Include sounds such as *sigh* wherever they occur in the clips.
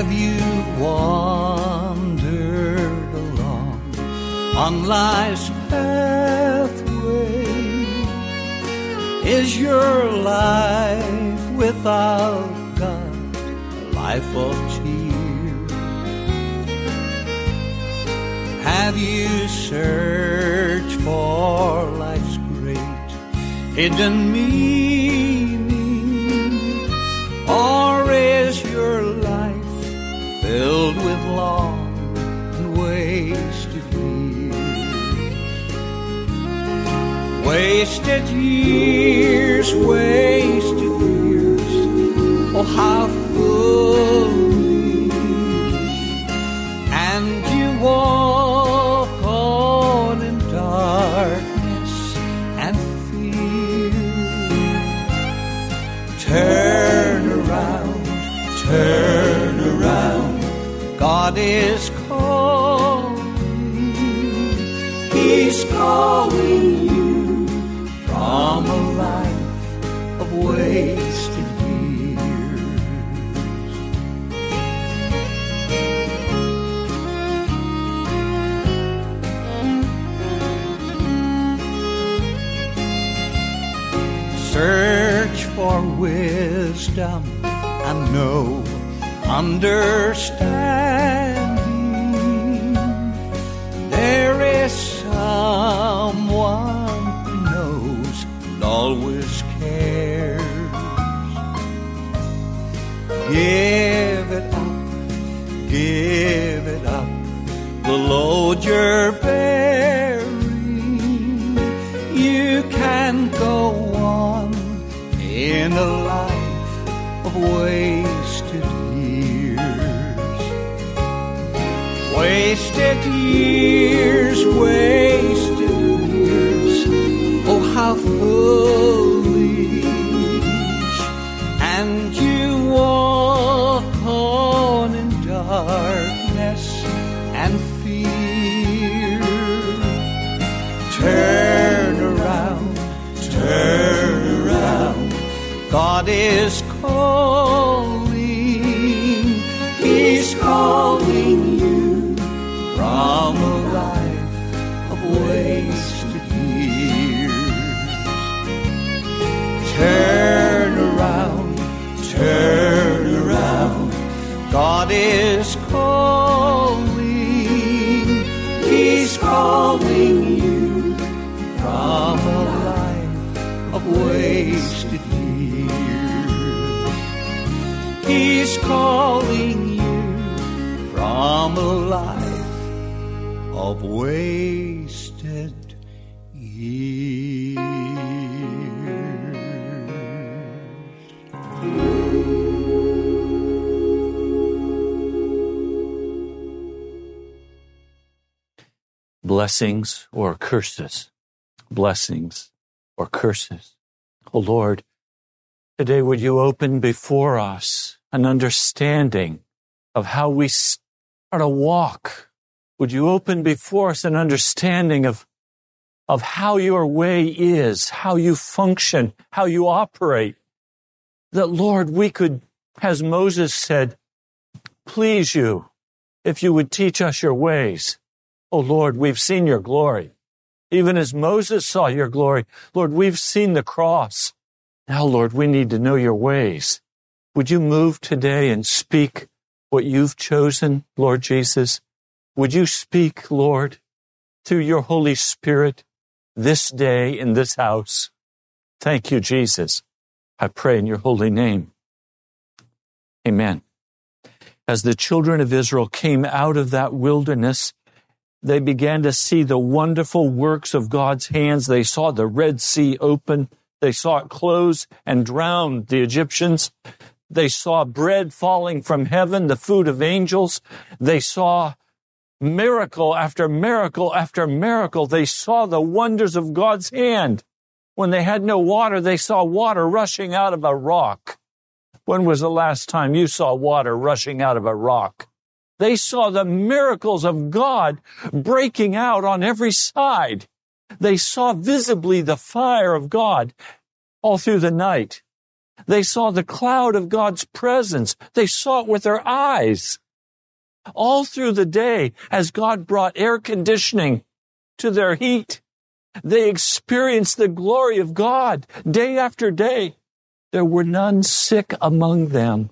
Have you wandered along on life's pathway? Is your life without God a life of cheer? Have you searched for life's great hidden meaning? Or is your life filled with long and wasted years? Wasted years, wasted years. Oh, how foolish! And you walk on in darkness and fear. Turn around, turn. God is calling. He's calling you from a life of wasted years. Search for wisdom and know understanding. Is calling. Blessings or curses, blessings or curses. Oh Lord, today would you open before us an understanding of how we start a walk? Would you open before us an understanding of, of how your way is, how you function, how you operate? That Lord, we could, as Moses said, please you if you would teach us your ways. Oh Lord, we've seen your glory. Even as Moses saw your glory, Lord, we've seen the cross. Now, Lord, we need to know your ways. Would you move today and speak what you've chosen, Lord Jesus? Would you speak, Lord, through your Holy Spirit this day in this house? Thank you, Jesus. I pray in your holy name. Amen. As the children of Israel came out of that wilderness, they began to see the wonderful works of God's hands. They saw the Red Sea open. They saw it close and drown the Egyptians. They saw bread falling from heaven, the food of angels. They saw miracle after miracle after miracle. They saw the wonders of God's hand. When they had no water, they saw water rushing out of a rock. When was the last time you saw water rushing out of a rock? They saw the miracles of God breaking out on every side. They saw visibly the fire of God all through the night. They saw the cloud of God's presence. They saw it with their eyes. All through the day, as God brought air conditioning to their heat, they experienced the glory of God day after day. There were none sick among them.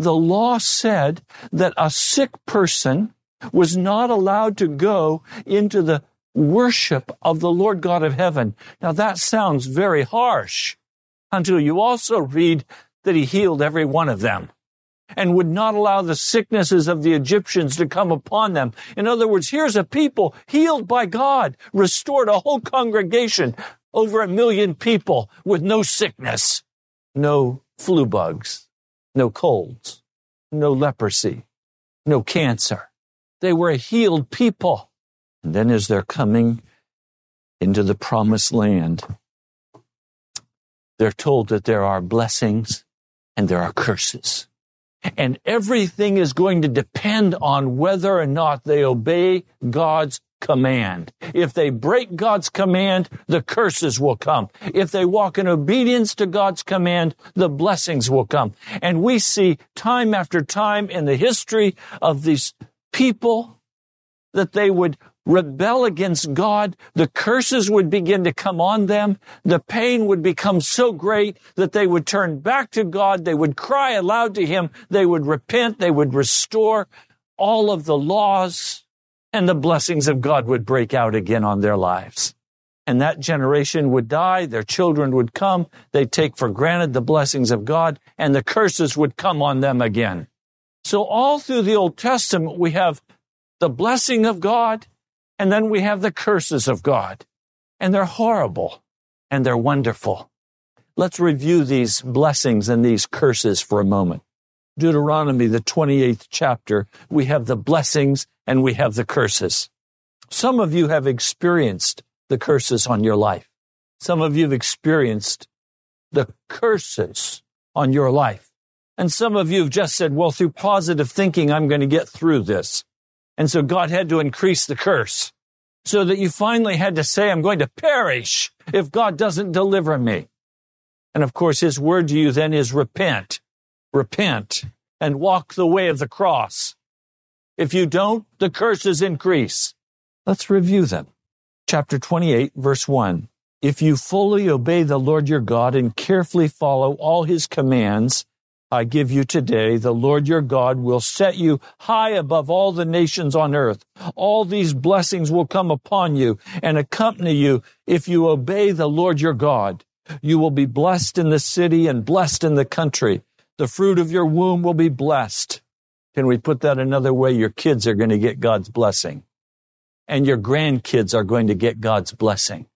The law said that a sick person was not allowed to go into the worship of the Lord God of heaven. Now that sounds very harsh until you also read that he healed every one of them and would not allow the sicknesses of the Egyptians to come upon them. In other words, here's a people healed by God, restored a whole congregation, over a million people with no sickness, no flu bugs, no colds, no leprosy, no cancer. They were a healed people. And then as they're coming into the promised land, they're told that there are blessings and there are curses. And everything is going to depend on whether or not they obey God's command. If they break God's command, the curses will come. If they walk in obedience to God's command, the blessings will come. And we see time after time in the history of these people that they would rebel against God, the curses would begin to come on them. The pain would become so great that they would turn back to God. They would cry aloud to Him. They would repent. They would restore all of the laws and the blessings of God would break out again on their lives. And that generation would die. Their children would come. They'd take for granted the blessings of God and the curses would come on them again. So all through the Old Testament, we have the blessing of God and then we have the curses of God. And they're horrible and they're wonderful. Let's review these blessings and these curses for a moment. Deuteronomy, the 28th chapter, we have the blessings and we have the curses. Some of you have experienced the curses on your life. Some of you have experienced the curses on your life. And some of you have just said, well, through positive thinking, I'm going to get through this. And so God had to increase the curse so that you finally had to say, I'm going to perish if God doesn't deliver me. And of course, his word to you then is repent, repent and walk the way of the cross. If you don't, the curses increase. Let's review them. Chapter 28, verse 1. If you fully obey the Lord your God and carefully follow all his commands, I give you today, the Lord your God will set you high above all the nations on earth. All these blessings will come upon you and accompany you if you obey the Lord your God. You will be blessed in the city and blessed in the country. The fruit of your womb will be blessed. Can we put that another way? Your kids are going to get God's blessing and your grandkids are going to get God's blessing.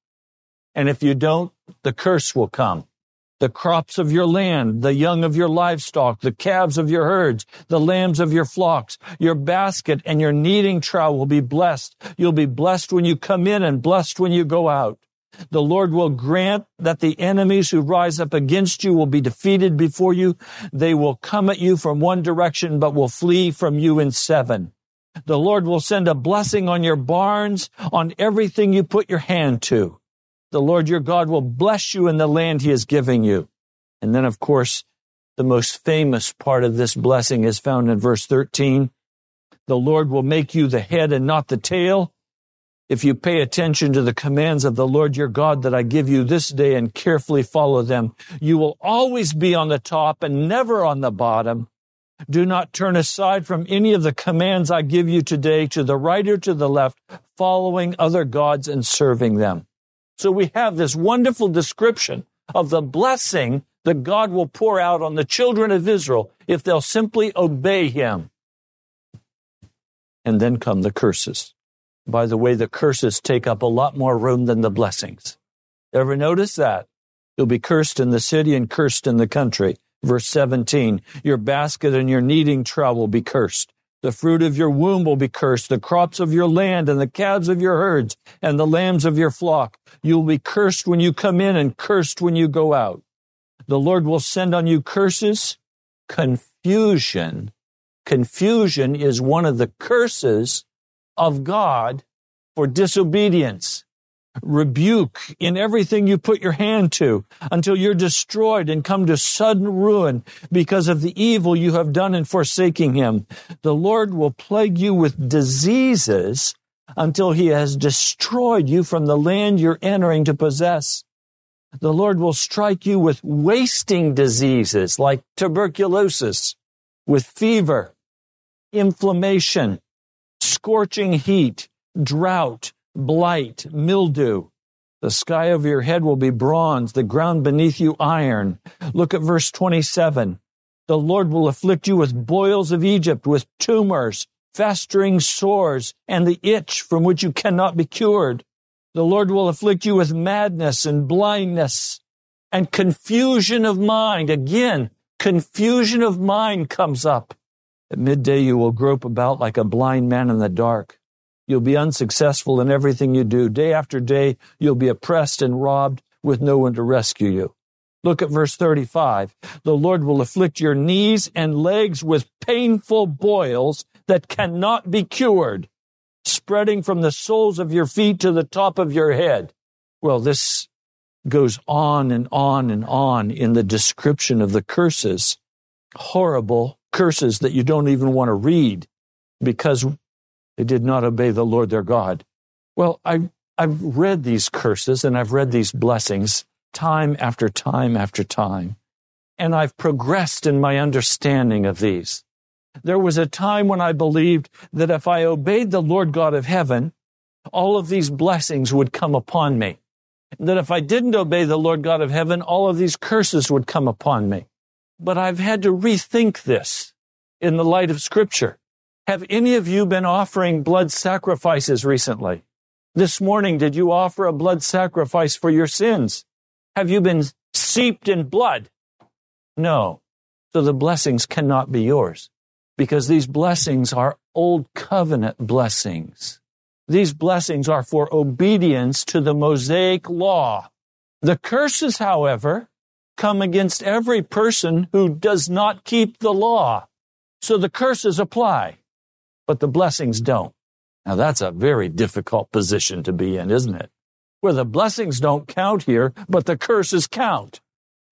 And if you don't, the curse will come the crops of your land, the young of your livestock, the calves of your herds, the lambs of your flocks. Your basket and your kneading trough will be blessed. You'll be blessed when you come in and blessed when you go out. The Lord will grant that the enemies who rise up against you will be defeated before you. They will come at you from one direction, but will flee from you in seven. The Lord will send a blessing on your barns, on everything you put your hand to the Lord your God will bless you in the land he is giving you. And then, of course, the most famous part of this blessing is found in verse 13. The Lord will make you the head and not the tail. If you pay attention to the commands of the Lord your God that I give you this day and carefully follow them, you will always be on the top and never on the bottom. Do not turn aside from any of the commands I give you today to the right or to the left, following other gods and serving them. So we have this wonderful description of the blessing that God will pour out on the children of Israel if they'll simply obey him. And then come the curses. By the way, the curses take up a lot more room than the blessings. Ever notice that? You'll be cursed in the city and cursed in the country. Verse 17, your basket and your kneading trough will be cursed. The fruit of your womb will be cursed, the crops of your land and the calves of your herds and the lambs of your flock. You will be cursed when you come in and cursed when you go out. The Lord will send on you curses, confusion. Confusion is one of the curses of God for disobedience rebuke in everything you put your hand to until you're destroyed and come to sudden ruin because of the evil you have done in forsaking him. The Lord will plague you with diseases until he has destroyed you from the land you're entering to possess. The Lord will strike you with wasting diseases like tuberculosis, with fever, inflammation, scorching heat, drought, blight, mildew. The sky over your head will be bronze, the ground beneath you iron. Look at verse 27. The Lord will afflict you with boils of Egypt, with tumors, festering sores, and the itch from which you cannot be cured. The Lord will afflict you with madness and blindness and confusion of mind. Again, confusion of mind comes up. At midday, you will grope about like a blind man in the dark. You'll be unsuccessful in everything you do. Day after day, you'll be oppressed and robbed with no one to rescue you. Look at verse 35. The Lord will afflict your knees and legs with painful boils that cannot be cured, spreading from the soles of your feet to the top of your head. Well, this goes on and on and on in the description of the curses. Horrible curses that you don't even want to read because they did not obey the Lord their God. Well, I, I've read these curses and I've read these blessings time after time after time, and I've progressed in my understanding of these. There was a time when I believed that if I obeyed the Lord God of heaven, all of these blessings would come upon me. That if I didn't obey the Lord God of heaven, all of these curses would come upon me. But I've had to rethink this in the light of scripture. Have any of you been offering blood sacrifices recently? This morning, did you offer a blood sacrifice for your sins? Have you been seeped in blood? No. So the blessings cannot be yours because these blessings are old covenant blessings. These blessings are for obedience to the Mosaic law. The curses, however, come against every person who does not keep the law. So the curses apply but the blessings don't. Now that's a very difficult position to be in, isn't it? Where the blessings don't count here, but the curses count.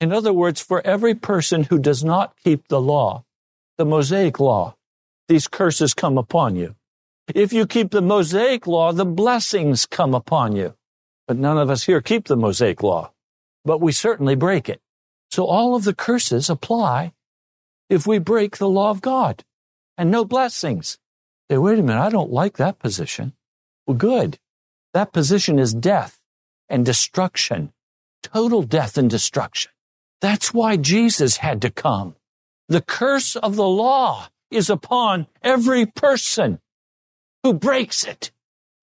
In other words, for every person who does not keep the law, the Mosaic law, these curses come upon you. If you keep the Mosaic law, the blessings come upon you. But none of us here keep the Mosaic law, but we certainly break it. So all of the curses apply if we break the law of God and no blessings. Say, wait a minute, I don't like that position. Well, good. That position is death and destruction, total death and destruction. That's why Jesus had to come. The curse of the law is upon every person who breaks it,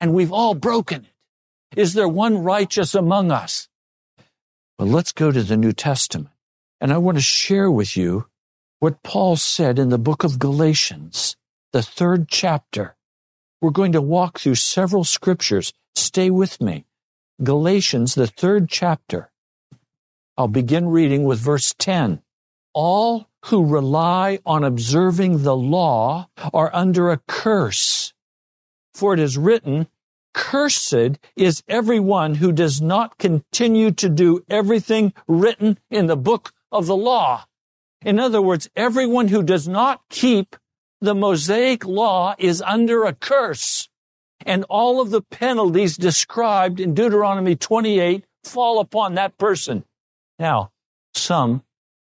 and we've all broken it. Is there one righteous among us? Well, let's go to the New Testament. And I want to share with you what Paul said in the book of Galatians the third chapter. We're going to walk through several scriptures. Stay with me. Galatians, the third chapter. I'll begin reading with verse 10. All who rely on observing the law are under a curse. For it is written, Cursed is everyone who does not continue to do everything written in the book of the law. In other words, everyone who does not keep the Mosaic law is under a curse. And all of the penalties described in Deuteronomy 28 fall upon that person. Now, some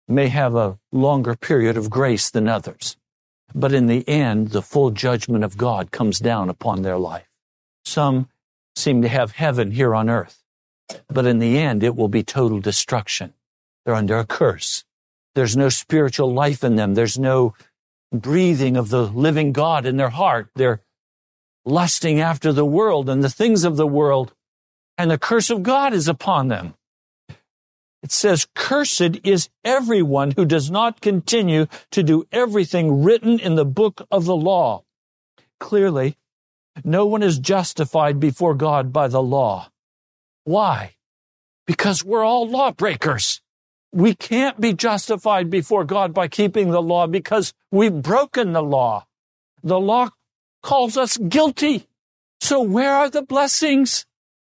may have a longer period of grace than others, but in the end, the full judgment of God comes down upon their life. Some seem to have heaven here on earth, but in the end, it will be total destruction. They're under a curse. There's no spiritual life in them. There's no breathing of the living God in their heart. They're lusting after the world and the things of the world, and the curse of God is upon them. It says, Cursed is everyone who does not continue to do everything written in the book of the law. Clearly, no one is justified before God by the law. Why? Because we're all lawbreakers. We can't be justified before God by keeping the law because we've broken the law. The law calls us guilty. So where are the blessings?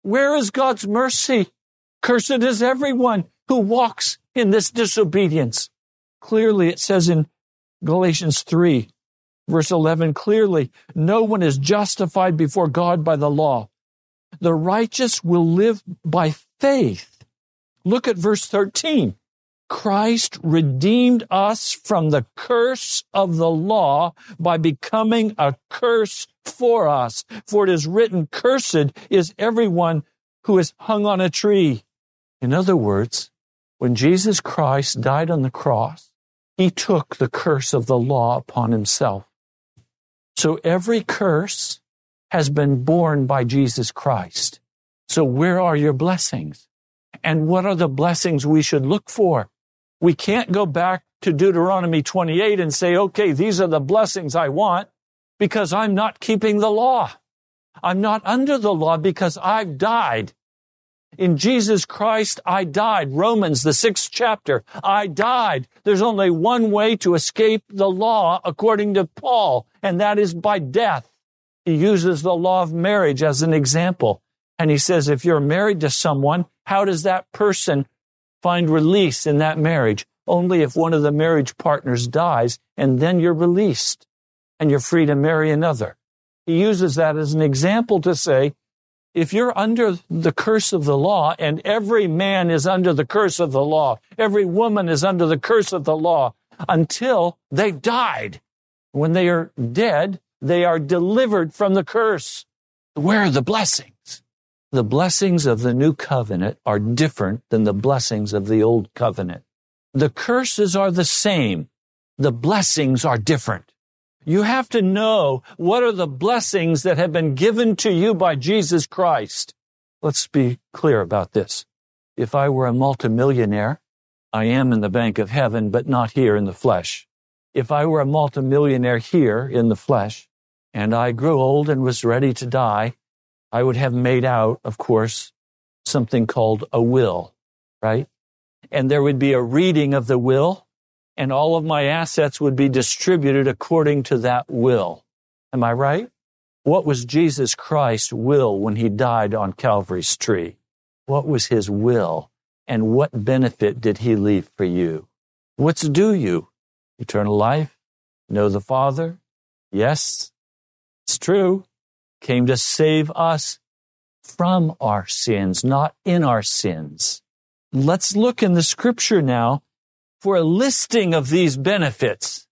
Where is God's mercy? Cursed is everyone who walks in this disobedience. Clearly, it says in Galatians 3, verse 11, clearly, no one is justified before God by the law. The righteous will live by faith. Look at verse 13. Christ redeemed us from the curse of the law by becoming a curse for us. For it is written, cursed is everyone who is hung on a tree. In other words, when Jesus Christ died on the cross, he took the curse of the law upon himself. So every curse has been borne by Jesus Christ. So where are your blessings? And what are the blessings we should look for? We can't go back to Deuteronomy 28 and say, okay, these are the blessings I want because I'm not keeping the law. I'm not under the law because I've died. In Jesus Christ, I died. Romans, the sixth chapter. I died. There's only one way to escape the law, according to Paul, and that is by death. He uses the law of marriage as an example. And he says, if you're married to someone, how does that person find release in that marriage? Only if one of the marriage partners dies, and then you're released and you're free to marry another. He uses that as an example to say, if you're under the curse of the law, and every man is under the curse of the law, every woman is under the curse of the law until they've died. When they are dead, they are delivered from the curse. Where are the blessings? The blessings of the new covenant are different than the blessings of the old covenant. The curses are the same. The blessings are different. You have to know what are the blessings that have been given to you by Jesus Christ. Let's be clear about this. If I were a multimillionaire, I am in the bank of heaven, but not here in the flesh. If I were a multimillionaire here in the flesh, and I grew old and was ready to die, I would have made out, of course, something called a will, right? And there would be a reading of the will, and all of my assets would be distributed according to that will. Am I right? What was Jesus Christ's will when he died on Calvary's tree? What was his will? And what benefit did he leave for you? What's due you? Eternal life? Know the Father? Yes, it's true. Came to save us from our sins, not in our sins. Let's look in the scripture now for a listing of these benefits.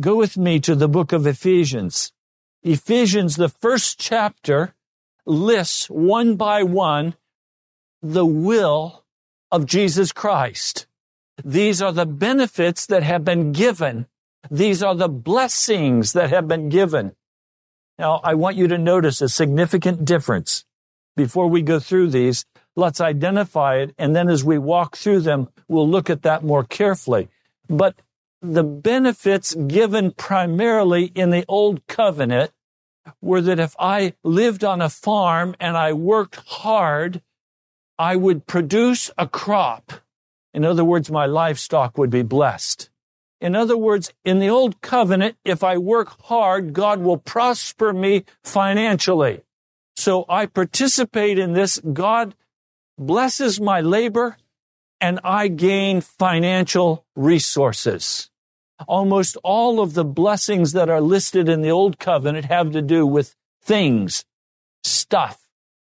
Go with me to the book of Ephesians. Ephesians, the first chapter, lists one by one the will of Jesus Christ. These are the benefits that have been given. These are the blessings that have been given. Now, I want you to notice a significant difference. Before we go through these, let's identify it. And then as we walk through them, we'll look at that more carefully. But the benefits given primarily in the old covenant were that if I lived on a farm and I worked hard, I would produce a crop. In other words, my livestock would be blessed. In other words, in the old covenant, if I work hard, God will prosper me financially. So I participate in this. God blesses my labor and I gain financial resources. Almost all of the blessings that are listed in the Old Covenant have to do with things, stuff.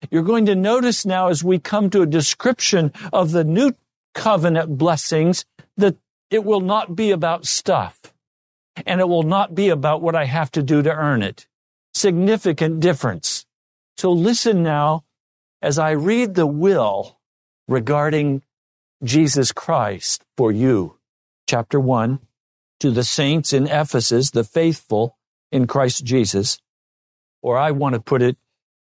You're going to notice now as we come to a description of the New Covenant blessings that it will not be about stuff and it will not be about what I have to do to earn it. Significant difference. So listen now as I read the will regarding Jesus Christ for you. Chapter 1 To the saints in Ephesus, the faithful in Christ Jesus. Or I want to put it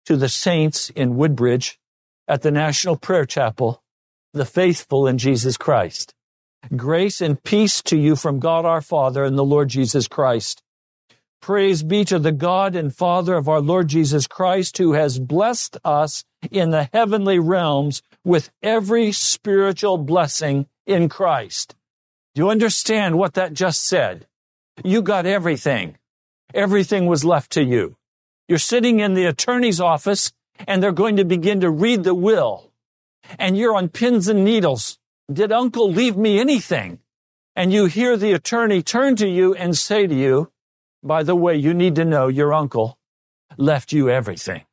to the saints in Woodbridge at the National Prayer Chapel, the faithful in Jesus Christ. Grace and peace to you from God our Father and the Lord Jesus Christ. Praise be to the God and Father of our Lord Jesus Christ, who has blessed us in the heavenly realms with every spiritual blessing in Christ. Do you understand what that just said? You got everything. Everything was left to you. You're sitting in the attorney's office and they're going to begin to read the will. And you're on pins and needles. Did uncle leave me anything? And you hear the attorney turn to you and say to you, by the way, you need to know your uncle left you everything.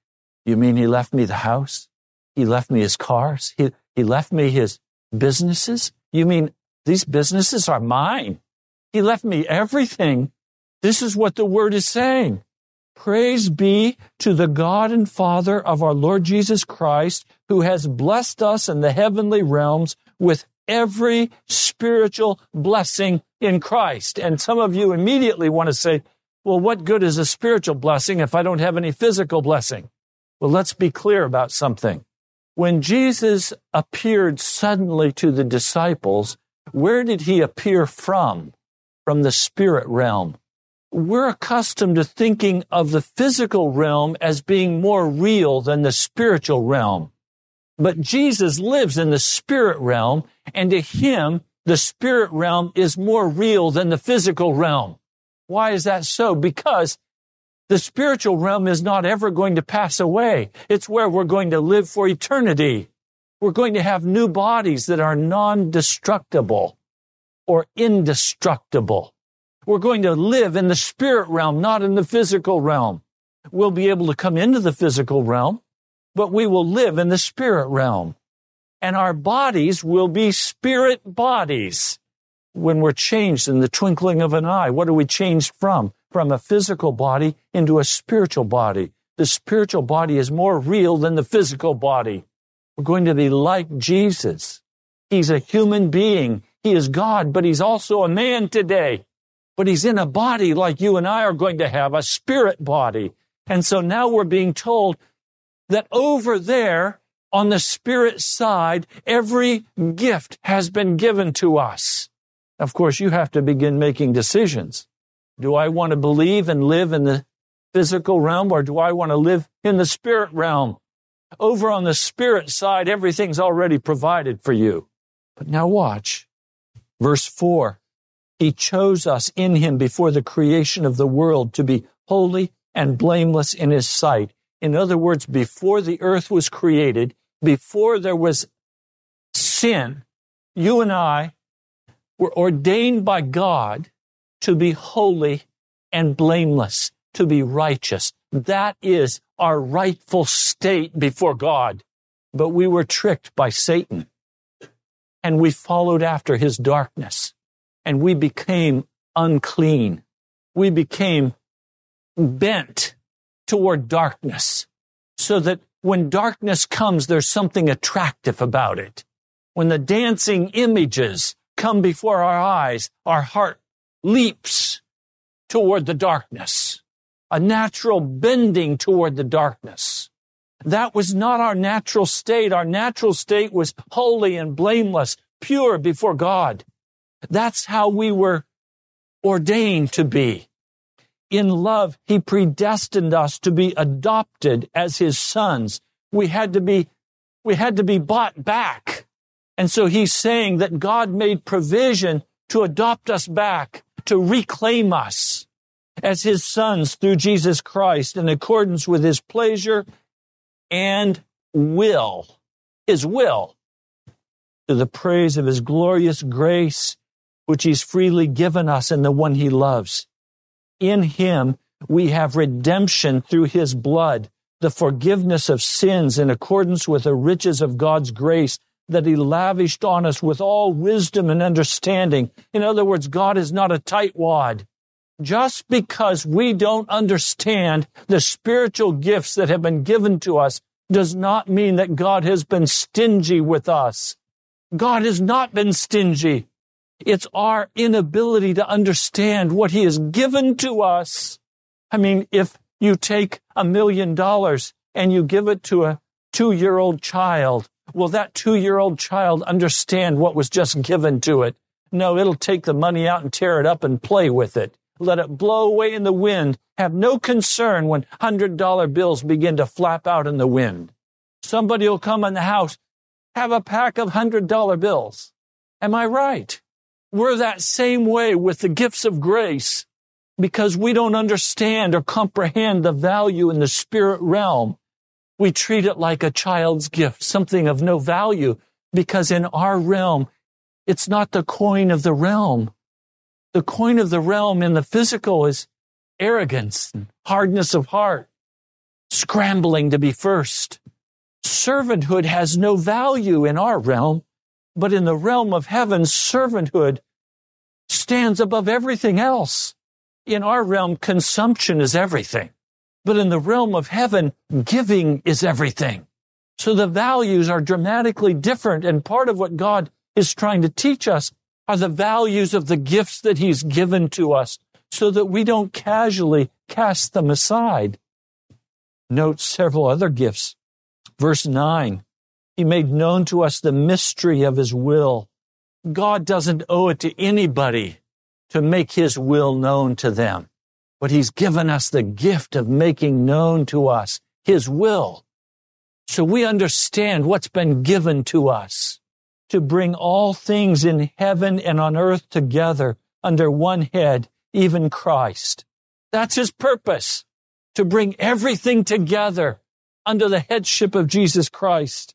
You mean he left me the house? He left me his cars? He, he left me his businesses? You mean these businesses are mine? He left me everything. This is what the word is saying. Praise be to the God and Father of our Lord Jesus Christ, who has blessed us in the heavenly realms with every spiritual blessing in Christ. And some of you immediately want to say, well, what good is a spiritual blessing if I don't have any physical blessing? Well, let's be clear about something. When Jesus appeared suddenly to the disciples, where did he appear from? From the spirit realm. We're accustomed to thinking of the physical realm as being more real than the spiritual realm. But Jesus lives in the spirit realm, and to him, the spirit realm is more real than the physical realm. Why is that so? Because the spiritual realm is not ever going to pass away. It's where we're going to live for eternity. We're going to have new bodies that are non-destructible or indestructible. We're going to live in the spirit realm, not in the physical realm. We'll be able to come into the physical realm, but we will live in the spirit realm. And our bodies will be spirit bodies when we're changed in the twinkling of an eye. What are we changed from? From a physical body into a spiritual body. The spiritual body is more real than the physical body. We're going to be like Jesus. He's a human being. He is God, but he's also a man today. But he's in a body like you and I are going to have, a spirit body. And so now we're being told that over there on the spirit side, every gift has been given to us. Of course, you have to begin making decisions. Do I want to believe and live in the physical realm or do I want to live in the spirit realm? Over on the spirit side, everything's already provided for you. But now watch. Verse four. He chose us in him before the creation of the world to be holy and blameless in his sight. In other words, before the earth was created, before there was sin, you and I were ordained by God to be holy and blameless, to be righteous. That is our rightful state before God. But we were tricked by Satan and we followed after his darkness and we became unclean. We became bent toward darkness so that when darkness comes, there's something attractive about it. When the dancing images come before our eyes, our heart leaps toward the darkness, a natural bending toward the darkness. That was not our natural state. Our natural state was holy and blameless, pure before God. That's how we were ordained to be. In love, He predestined us to be adopted as His sons. We had to be, we had to be bought back. And so he's saying that God made provision to adopt us back, to reclaim us as his sons through Jesus Christ in accordance with his pleasure and will, his will, to the praise of his glorious grace, which he's freely given us in the one he loves. In him, we have redemption through his blood, the forgiveness of sins in accordance with the riches of God's grace that he lavished on us with all wisdom and understanding. In other words, God is not a tightwad. Just because we don't understand the spiritual gifts that have been given to us does not mean that God has been stingy with us. God has not been stingy. It's our inability to understand what he has given to us. I mean, if you take a million dollars and you give it to a two year old child, will that two year old child understand what was just given to it? No, it'll take the money out and tear it up and play with it. Let it blow away in the wind. Have no concern when hundred dollar bills begin to flap out in the wind. Somebody will come in the house, have a pack of hundred dollar bills. Am I right? We're that same way with the gifts of grace because we don't understand or comprehend the value in the spirit realm. We treat it like a child's gift, something of no value, because in our realm, it's not the coin of the realm. The coin of the realm in the physical is arrogance and hardness of heart, scrambling to be first. Servanthood has no value in our realm, but in the realm of heaven, servanthood stands above everything else. In our realm, consumption is everything. But in the realm of heaven, giving is everything. So the values are dramatically different. And part of what God is trying to teach us are the values of the gifts that he's given to us so that we don't casually cast them aside. Note several other gifts. Verse nine, he made known to us the mystery of his will. God doesn't owe it to anybody to make his will known to them but he's given us the gift of making known to us his will. So we understand what's been given to us to bring all things in heaven and on earth together under one head, even Christ. That's his purpose, to bring everything together under the headship of Jesus Christ.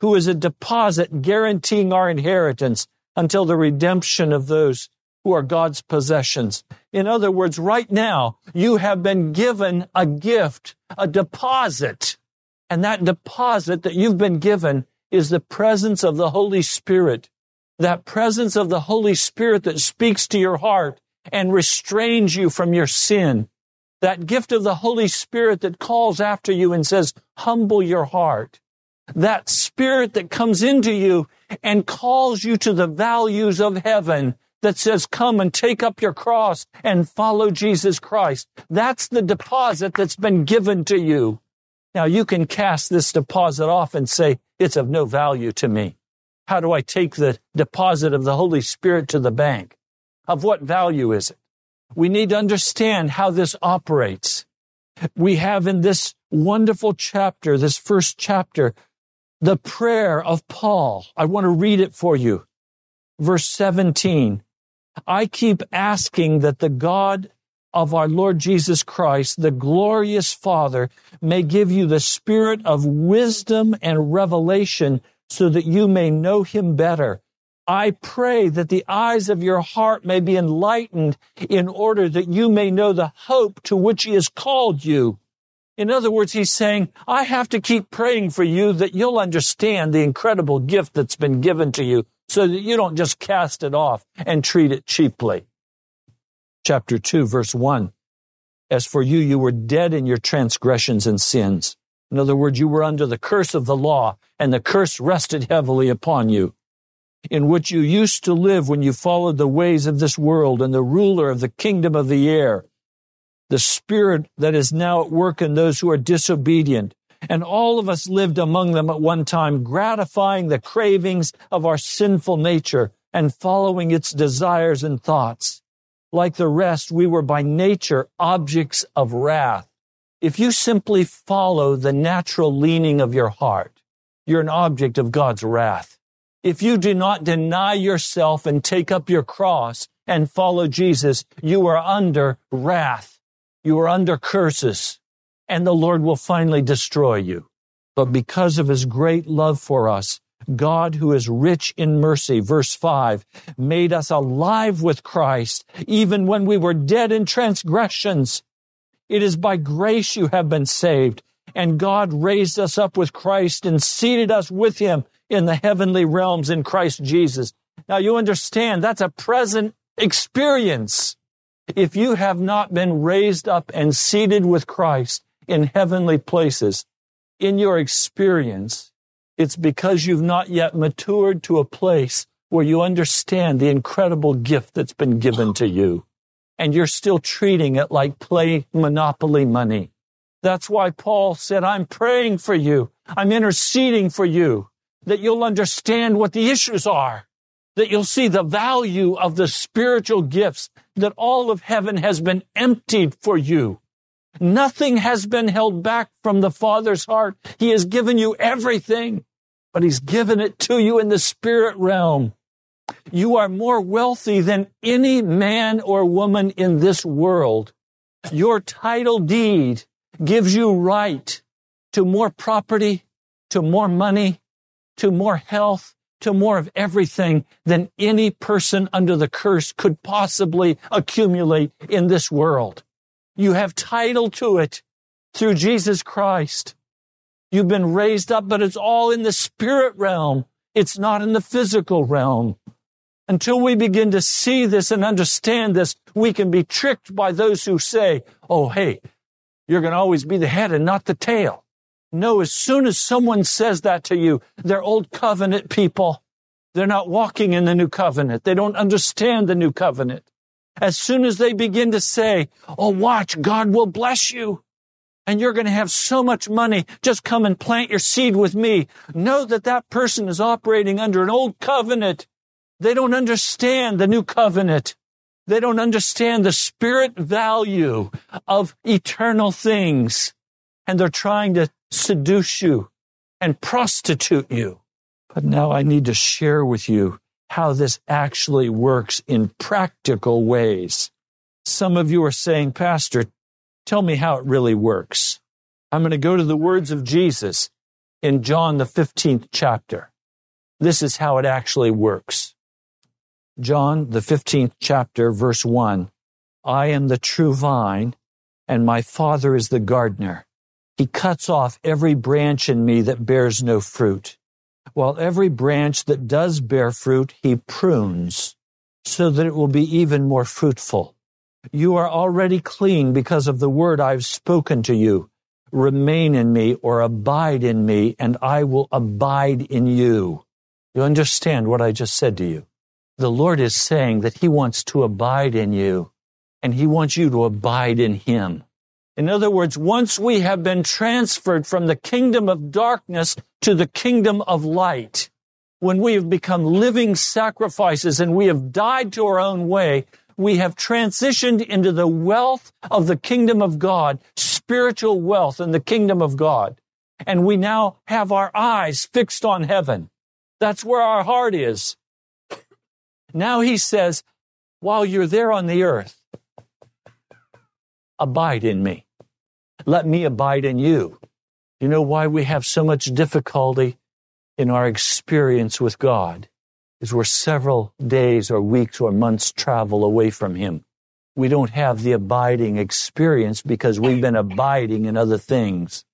who is a deposit guaranteeing our inheritance until the redemption of those who are God's possessions. In other words, right now, you have been given a gift, a deposit. And that deposit that you've been given is the presence of the Holy Spirit. That presence of the Holy Spirit that speaks to your heart and restrains you from your sin. That gift of the Holy Spirit that calls after you and says, humble your heart. That spirit that comes into you and calls you to the values of heaven that says, come and take up your cross and follow Jesus Christ. That's the deposit that's been given to you. Now you can cast this deposit off and say, it's of no value to me. How do I take the deposit of the Holy Spirit to the bank? Of what value is it? We need to understand how this operates. We have in this wonderful chapter, this first chapter, the prayer of Paul. I want to read it for you. Verse 17. I keep asking that the God of our Lord Jesus Christ, the glorious Father, may give you the spirit of wisdom and revelation so that you may know him better. I pray that the eyes of your heart may be enlightened in order that you may know the hope to which he has called you. In other words, he's saying, I have to keep praying for you that you'll understand the incredible gift that's been given to you so that you don't just cast it off and treat it cheaply. Chapter 2, verse 1. As for you, you were dead in your transgressions and sins. In other words, you were under the curse of the law, and the curse rested heavily upon you, in which you used to live when you followed the ways of this world and the ruler of the kingdom of the air, the spirit that is now at work in those who are disobedient and all of us lived among them at one time, gratifying the cravings of our sinful nature and following its desires and thoughts. Like the rest, we were by nature objects of wrath. If you simply follow the natural leaning of your heart, you're an object of God's wrath. If you do not deny yourself and take up your cross and follow Jesus, you are under wrath. You are under curses and the Lord will finally destroy you. But because of his great love for us, God, who is rich in mercy, verse 5, made us alive with Christ, even when we were dead in transgressions. It is by grace you have been saved, and God raised us up with Christ and seated us with him in the heavenly realms in Christ Jesus. Now you understand that's a present experience. If you have not been raised up and seated with Christ in heavenly places, in your experience, it's because you've not yet matured to a place where you understand the incredible gift that's been given to you. And you're still treating it like play monopoly money. That's why Paul said, I'm praying for you. I'm interceding for you that you'll understand what the issues are, that you'll see the value of the spiritual gifts, that all of heaven has been emptied for you. Nothing has been held back from the Father's heart. He has given you everything but he's given it to you in the spirit realm. You are more wealthy than any man or woman in this world. Your title deed gives you right to more property, to more money, to more health, to more of everything than any person under the curse could possibly accumulate in this world. You have title to it through Jesus Christ. You've been raised up, but it's all in the spirit realm. It's not in the physical realm. Until we begin to see this and understand this, we can be tricked by those who say, Oh, hey, you're going to always be the head and not the tail. No, as soon as someone says that to you, they're old covenant people. They're not walking in the new covenant. They don't understand the new covenant. As soon as they begin to say, Oh, watch, God will bless you and you're going to have so much money. Just come and plant your seed with me. Know that that person is operating under an old covenant. They don't understand the new covenant. They don't understand the spirit value of eternal things. And they're trying to seduce you and prostitute you. But now I need to share with you how this actually works in practical ways. Some of you are saying, Pastor, Tell me how it really works. I'm going to go to the words of Jesus in John, the 15th chapter. This is how it actually works. John, the 15th chapter, verse 1. I am the true vine, and my Father is the gardener. He cuts off every branch in me that bears no fruit, while every branch that does bear fruit, he prunes, so that it will be even more fruitful. You are already clean because of the word I've spoken to you. Remain in me or abide in me, and I will abide in you. You understand what I just said to you? The Lord is saying that He wants to abide in you, and He wants you to abide in Him. In other words, once we have been transferred from the kingdom of darkness to the kingdom of light, when we have become living sacrifices and we have died to our own way, we have transitioned into the wealth of the kingdom of God, spiritual wealth in the kingdom of God. And we now have our eyes fixed on heaven. That's where our heart is. Now he says, while you're there on the earth, abide in me. Let me abide in you. You know why we have so much difficulty in our experience with God? is we're several days or weeks or months travel away from Him. We don't have the abiding experience because we've been abiding in other things.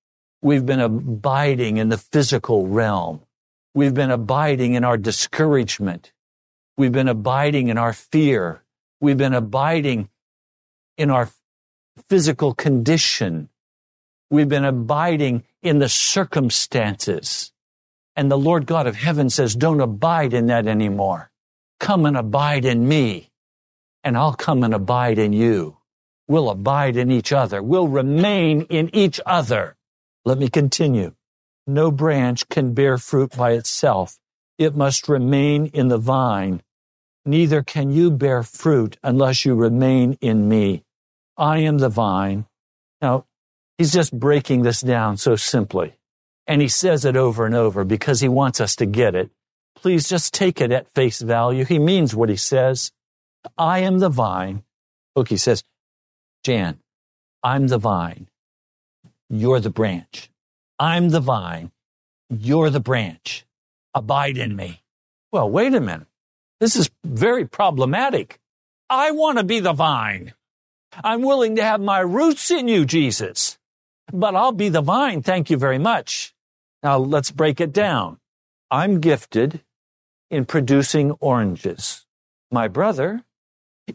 We've been abiding in the physical realm. We've been abiding in our discouragement. We've been abiding in our fear. We've been abiding in our physical condition. We've been abiding in the circumstances. And the Lord God of heaven says, don't abide in that anymore. Come and abide in me, and I'll come and abide in you. We'll abide in each other. We'll remain in each other. Let me continue. No branch can bear fruit by itself. It must remain in the vine. Neither can you bear fruit unless you remain in me. I am the vine. Now, he's just breaking this down so simply. And he says it over and over because he wants us to get it. Please just take it at face value. He means what he says. I am the vine. Look, he says, Jan, I'm the vine. You're the branch. I'm the vine. You're the branch. abide in me. Well, wait a minute. This is very problematic. I want to be the vine. I'm willing to have my roots in you, Jesus, but I'll be the vine. Thank you very much. Now let's break it down. I'm gifted in producing oranges. My brother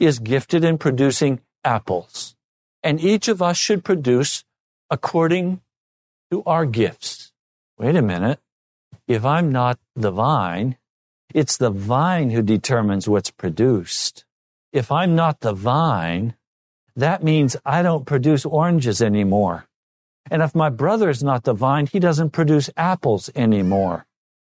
is gifted in producing apples. And each of us should produce according to our gifts. Wait a minute. If I'm not the vine, it's the vine who determines what's produced. If I'm not the vine, that means I don't produce oranges anymore. And if my brother is not the vine, he doesn't produce apples anymore.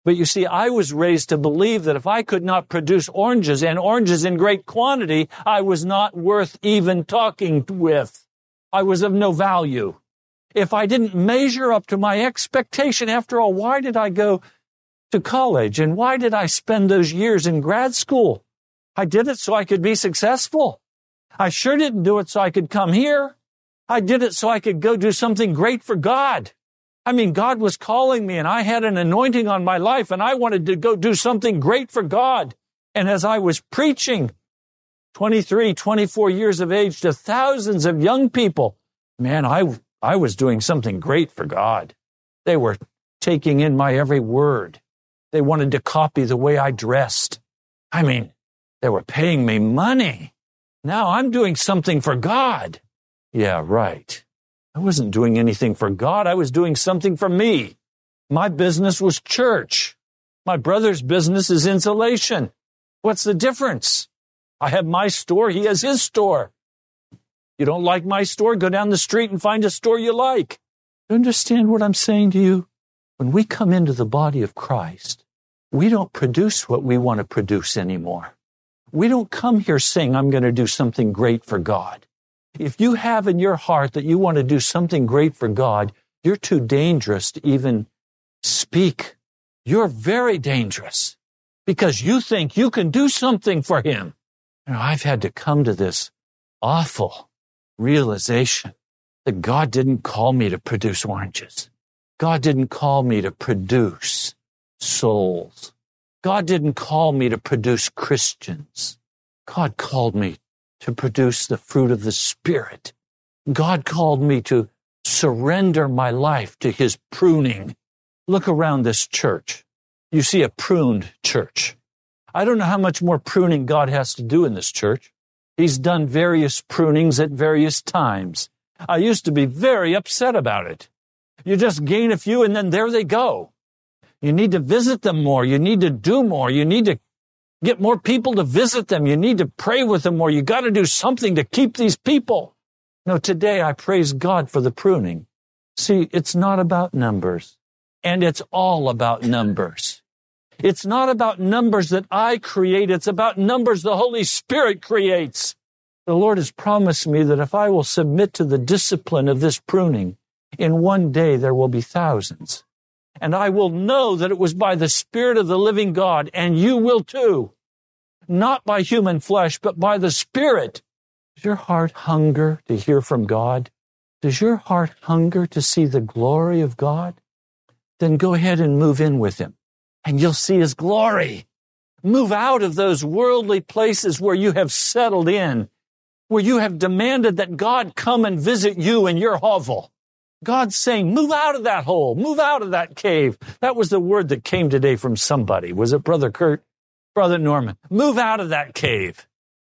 But you see, I was raised to believe that if I could not produce oranges and oranges in great quantity, I was not worth even talking with. I was of no value. If I didn't measure up to my expectation, after all, why did I go to college and why did I spend those years in grad school? I did it so I could be successful. I sure didn't do it so I could come here. I did it so I could go do something great for God. I mean, God was calling me and I had an anointing on my life and I wanted to go do something great for God. And as I was preaching 23, 24 years of age to thousands of young people, man, I, I was doing something great for God. They were taking in my every word. They wanted to copy the way I dressed. I mean, they were paying me money. Now I'm doing something for God. Yeah, right. I wasn't doing anything for God. I was doing something for me. My business was church. My brother's business is insulation. What's the difference? I have my store. He has his store. You don't like my store? Go down the street and find a store you like. You understand what I'm saying to you? When we come into the body of Christ, we don't produce what we want to produce anymore. We don't come here saying, I'm going to do something great for God. If you have in your heart that you want to do something great for God, you're too dangerous to even speak. You're very dangerous because you think you can do something for Him. You know, I've had to come to this awful realization that God didn't call me to produce oranges. God didn't call me to produce souls. God didn't call me to produce Christians. God called me to produce the fruit of the Spirit. God called me to surrender my life to His pruning. Look around this church. You see a pruned church. I don't know how much more pruning God has to do in this church. He's done various prunings at various times. I used to be very upset about it. You just gain a few and then there they go. You need to visit them more. You need to do more. You need to get more people to visit them. You need to pray with them more. You got to do something to keep these people. No, today I praise God for the pruning. See, it's not about numbers and it's all about numbers. It's not about numbers that I create. It's about numbers the Holy Spirit creates. The Lord has promised me that if I will submit to the discipline of this pruning, in one day there will be thousands and I will know that it was by the Spirit of the living God, and you will too. Not by human flesh, but by the Spirit. Does your heart hunger to hear from God? Does your heart hunger to see the glory of God? Then go ahead and move in with Him, and you'll see His glory. Move out of those worldly places where you have settled in, where you have demanded that God come and visit you in your hovel. God's saying, move out of that hole, move out of that cave. That was the word that came today from somebody. Was it Brother Kurt? Brother Norman? Move out of that cave.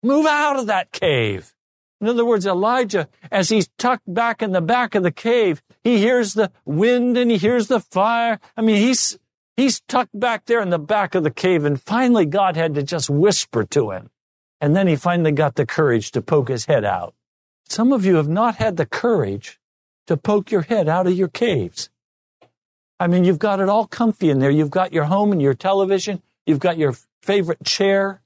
Move out of that cave. In other words, Elijah, as he's tucked back in the back of the cave, he hears the wind and he hears the fire. I mean, he's, he's tucked back there in the back of the cave and finally God had to just whisper to him. And then he finally got the courage to poke his head out. Some of you have not had the courage to poke your head out of your caves. I mean, you've got it all comfy in there. You've got your home and your television. You've got your favorite chair.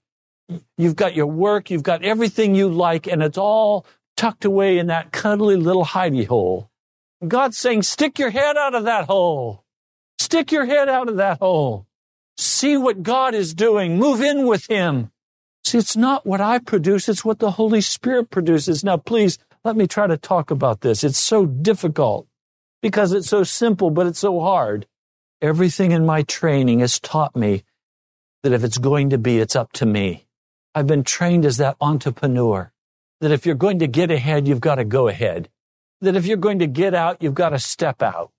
You've got your work. You've got everything you like, and it's all tucked away in that cuddly little hidey hole. God's saying, stick your head out of that hole. Stick your head out of that hole. See what God is doing. Move in with Him. See, it's not what I produce, it's what the Holy Spirit produces. Now, please let me try to talk about this. It's so difficult because it's so simple, but it's so hard. Everything in my training has taught me that if it's going to be, it's up to me. I've been trained as that entrepreneur, that if you're going to get ahead, you've got to go ahead. That if you're going to get out, you've got to step out.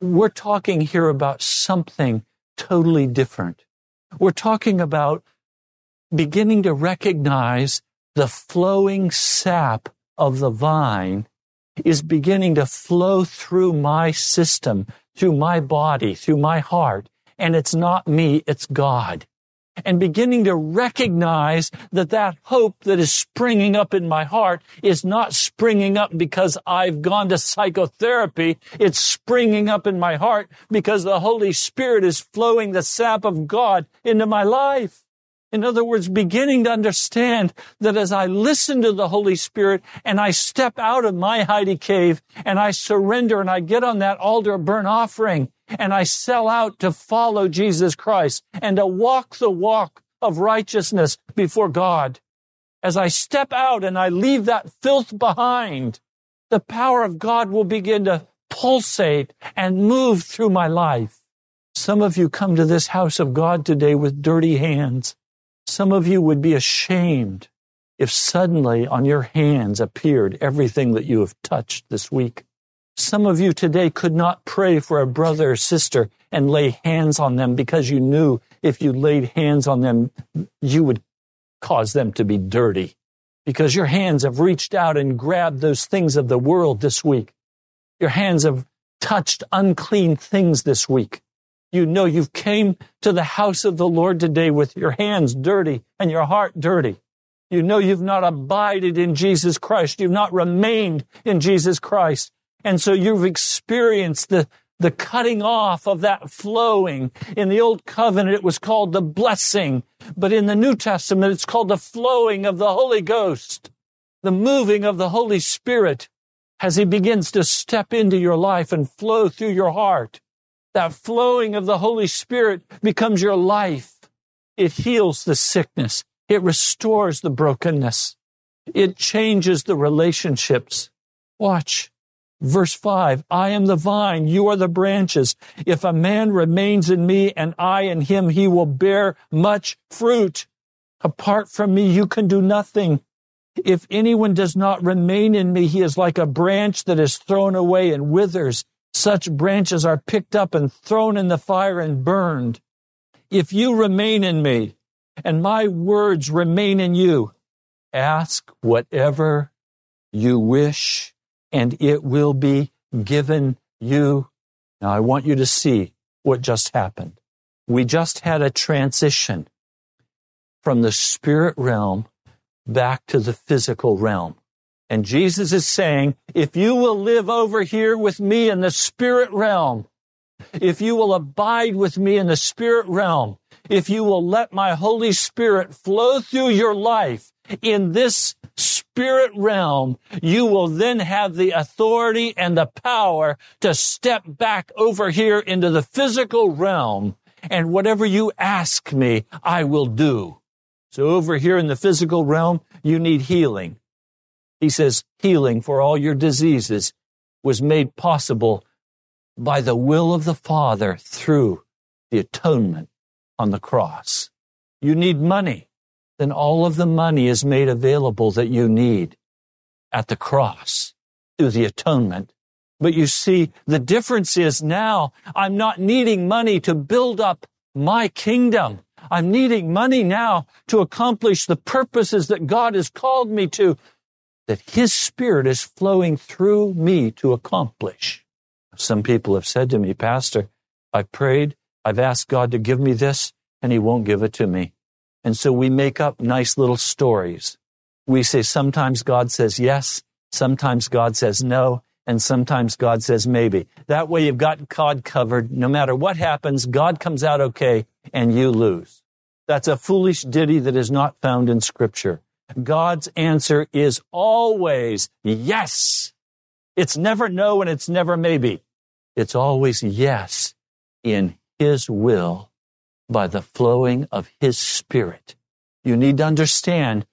We're talking here about something totally different. We're talking about beginning to recognize the flowing sap of the vine is beginning to flow through my system, through my body, through my heart. And it's not me, it's God. And beginning to recognize that that hope that is springing up in my heart is not springing up because I've gone to psychotherapy. It's springing up in my heart because the Holy Spirit is flowing the sap of God into my life. In other words, beginning to understand that as I listen to the Holy Spirit and I step out of my hidey cave and I surrender and I get on that altar burnt offering and I sell out to follow Jesus Christ and to walk the walk of righteousness before God. As I step out and I leave that filth behind, the power of God will begin to pulsate and move through my life. Some of you come to this house of God today with dirty hands. Some of you would be ashamed if suddenly on your hands appeared everything that you have touched this week. Some of you today could not pray for a brother or sister and lay hands on them because you knew if you laid hands on them, you would cause them to be dirty. Because your hands have reached out and grabbed those things of the world this week. Your hands have touched unclean things this week you know you've came to the house of the Lord today with your hands dirty and your heart dirty. You know you've not abided in Jesus Christ. You've not remained in Jesus Christ. And so you've experienced the, the cutting off of that flowing. In the old covenant, it was called the blessing. But in the New Testament, it's called the flowing of the Holy Ghost, the moving of the Holy Spirit as he begins to step into your life and flow through your heart that flowing of the Holy Spirit becomes your life. It heals the sickness. It restores the brokenness. It changes the relationships. Watch. Verse 5 I am the vine, you are the branches. If a man remains in me and I in him, he will bear much fruit. Apart from me, you can do nothing. If anyone does not remain in me, he is like a branch that is thrown away and withers such branches are picked up and thrown in the fire and burned. If you remain in me and my words remain in you, ask whatever you wish and it will be given you. Now I want you to see what just happened. We just had a transition from the spirit realm back to the physical realm. And Jesus is saying, if you will live over here with me in the spirit realm, if you will abide with me in the spirit realm, if you will let my Holy Spirit flow through your life in this spirit realm, you will then have the authority and the power to step back over here into the physical realm. And whatever you ask me, I will do. So over here in the physical realm, you need healing. He says healing for all your diseases was made possible by the will of the Father through the atonement on the cross. You need money. Then all of the money is made available that you need at the cross through the atonement. But you see, the difference is now I'm not needing money to build up my kingdom. I'm needing money now to accomplish the purposes that God has called me to that His Spirit is flowing through me to accomplish. Some people have said to me, Pastor, I've prayed, I've asked God to give me this, and He won't give it to me. And so we make up nice little stories. We say sometimes God says yes, sometimes God says no, and sometimes God says maybe. That way you've got God covered. No matter what happens, God comes out okay and you lose. That's a foolish ditty that is not found in scripture. God's answer is always yes. It's never no and it's never maybe. It's always yes in His will by the flowing of His Spirit. You need to understand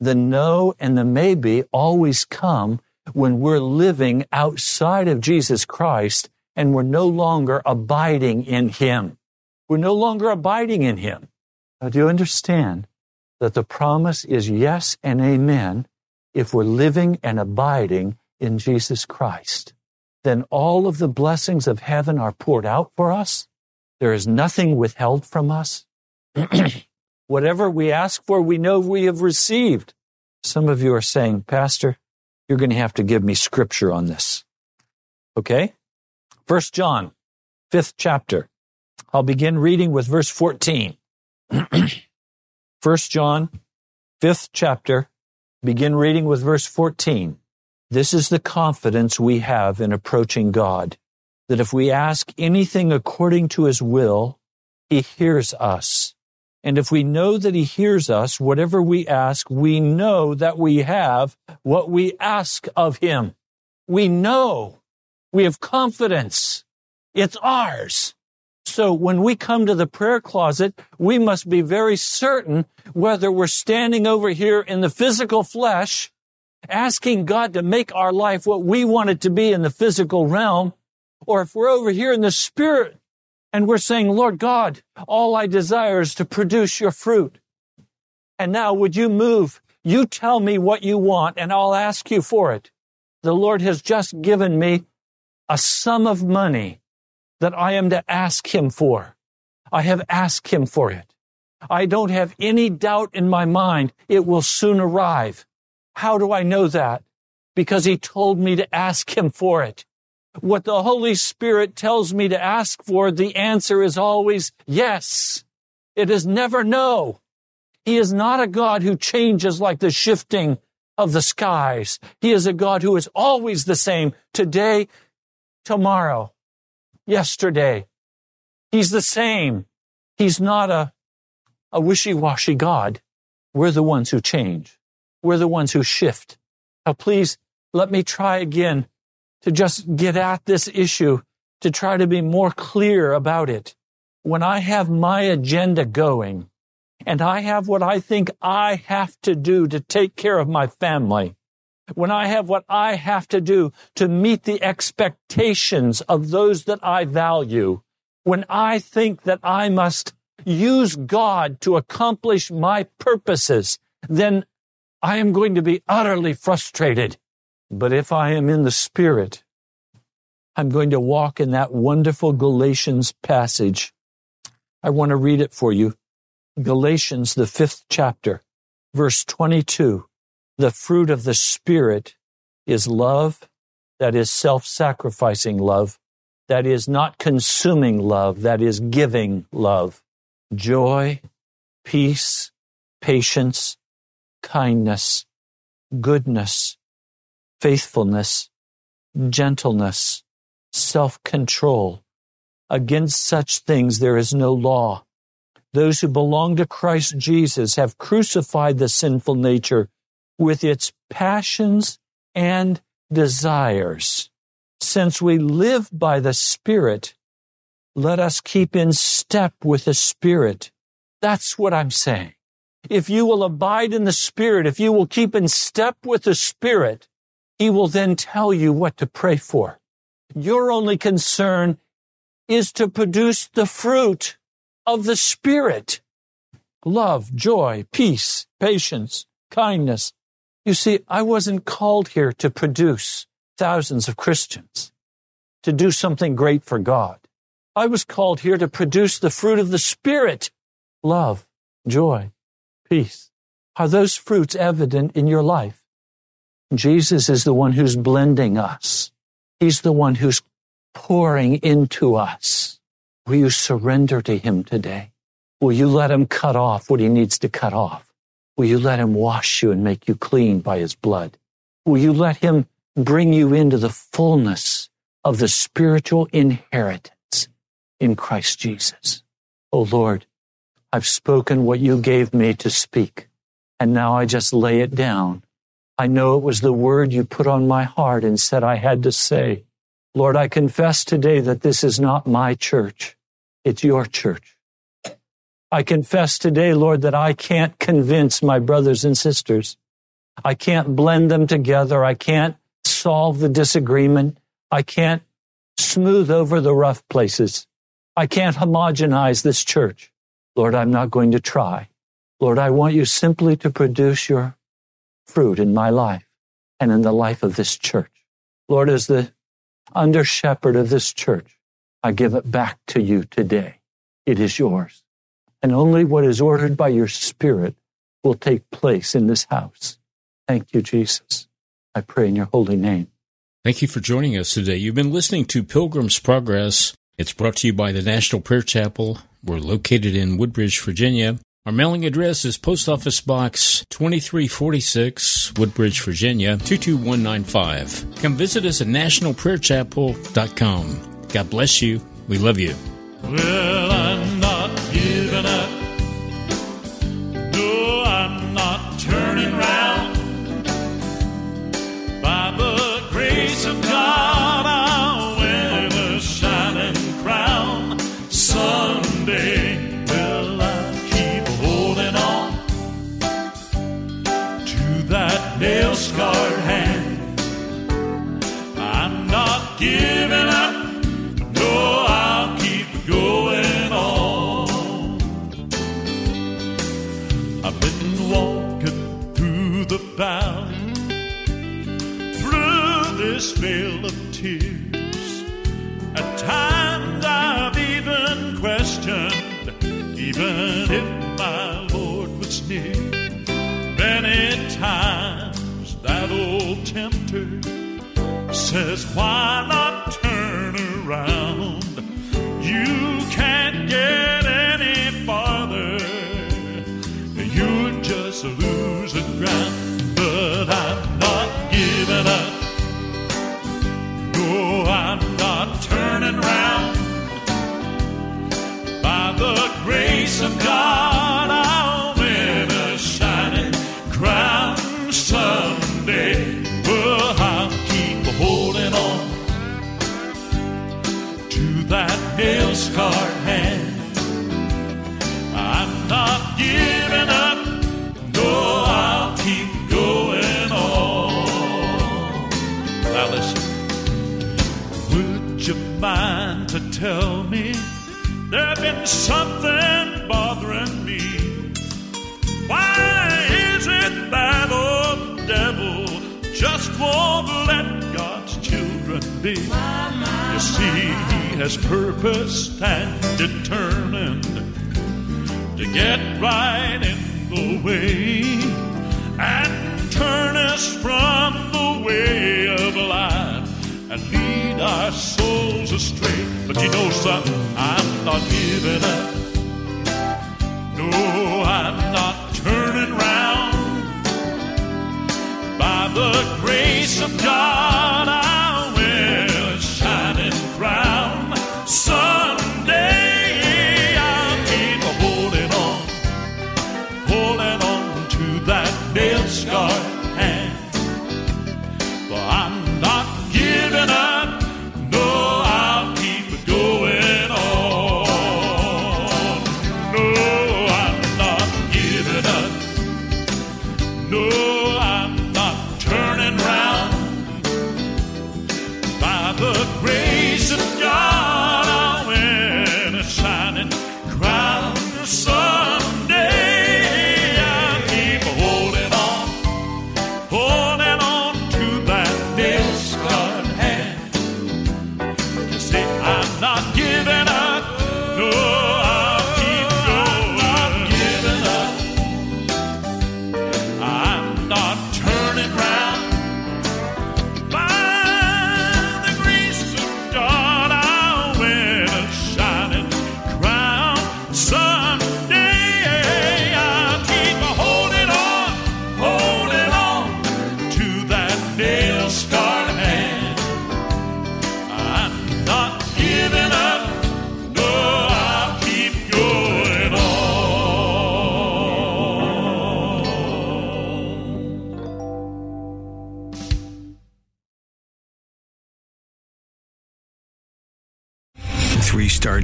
the no and the maybe always come when we're living outside of Jesus Christ and we're no longer abiding in Him. We're no longer abiding in Him. Now, do you understand that the promise is yes and amen if we're living and abiding in Jesus Christ? Then all of the blessings of heaven are poured out for us. There is nothing withheld from us. *clears throat* Whatever we ask for, we know we have received. Some of you are saying, Pastor, you're going to have to give me scripture on this. Okay? First John, fifth chapter. I'll begin reading with verse 14. *clears throat* First John, fifth chapter, begin reading with verse 14. This is the confidence we have in approaching God, that if we ask anything according to his will, he hears us. And if we know that he hears us, whatever we ask, we know that we have what we ask of him. We know. We have confidence. It's ours. So when we come to the prayer closet, we must be very certain whether we're standing over here in the physical flesh, asking God to make our life what we want it to be in the physical realm, or if we're over here in the spirit and we're saying, Lord God, all I desire is to produce your fruit. And now would you move? You tell me what you want and I'll ask you for it. The Lord has just given me a sum of money that I am to ask him for. I have asked him for it. I don't have any doubt in my mind it will soon arrive. How do I know that? Because he told me to ask him for it what the Holy Spirit tells me to ask for, the answer is always yes. It is never no. He is not a God who changes like the shifting of the skies. He is a God who is always the same today, tomorrow, yesterday. He's the same. He's not a, a wishy-washy God. We're the ones who change. We're the ones who shift. Now, please let me try again to just get at this issue, to try to be more clear about it. When I have my agenda going and I have what I think I have to do to take care of my family, when I have what I have to do to meet the expectations of those that I value, when I think that I must use God to accomplish my purposes, then I am going to be utterly frustrated but if I am in the Spirit, I'm going to walk in that wonderful Galatians passage. I want to read it for you. Galatians, the fifth chapter, verse 22. The fruit of the Spirit is love, that is self sacrificing love, that is not consuming love, that is giving love, joy, peace, patience, kindness, goodness, faithfulness, gentleness, self control. Against such things there is no law. Those who belong to Christ Jesus have crucified the sinful nature with its passions and desires. Since we live by the Spirit, let us keep in step with the Spirit. That's what I'm saying. If you will abide in the Spirit, if you will keep in step with the Spirit, he will then tell you what to pray for. Your only concern is to produce the fruit of the Spirit. Love, joy, peace, patience, kindness. You see, I wasn't called here to produce thousands of Christians, to do something great for God. I was called here to produce the fruit of the Spirit. Love, joy, peace. Are those fruits evident in your life? Jesus is the one who's blending us. He's the one who's pouring into us. Will you surrender to him today? Will you let him cut off what he needs to cut off? Will you let him wash you and make you clean by his blood? Will you let him bring you into the fullness of the spiritual inheritance in Christ Jesus? Oh Lord, I've spoken what you gave me to speak, and now I just lay it down I know it was the word you put on my heart and said I had to say. Lord, I confess today that this is not my church. It's your church. I confess today, Lord, that I can't convince my brothers and sisters. I can't blend them together. I can't solve the disagreement. I can't smooth over the rough places. I can't homogenize this church. Lord, I'm not going to try. Lord, I want you simply to produce your fruit in my life and in the life of this church. Lord, as the under shepherd of this church, I give it back to you today. It is yours. And only what is ordered by your spirit will take place in this house. Thank you, Jesus. I pray in your holy name. Thank you for joining us today. You've been listening to Pilgrim's Progress. It's brought to you by the National Prayer Chapel. We're located in Woodbridge, Virginia. Our mailing address is Post Office Box 2346, Woodbridge, Virginia 22195. Come visit us at nationalprayerchapel.com. God bless you. We love you. Well, I'm this vale of tears. At times I've even questioned, even if my Lord was near. Many times that old tempter says, Why not turn around? You can't get any farther. You're just losing ground. But I'm not giving up. Not turning round. By the grace of God, I'll win a shining crown someday. Well, I'll keep holding on to that nail scarred mind to tell me there's been something bothering me? Why is it that old devil just won't let God's children be? You see, he has purposed and determined to get right in the way and turn us from the way of life and lead our souls astray. But you know something, I'm not giving up. No, I'm not turning round. By the grace of God,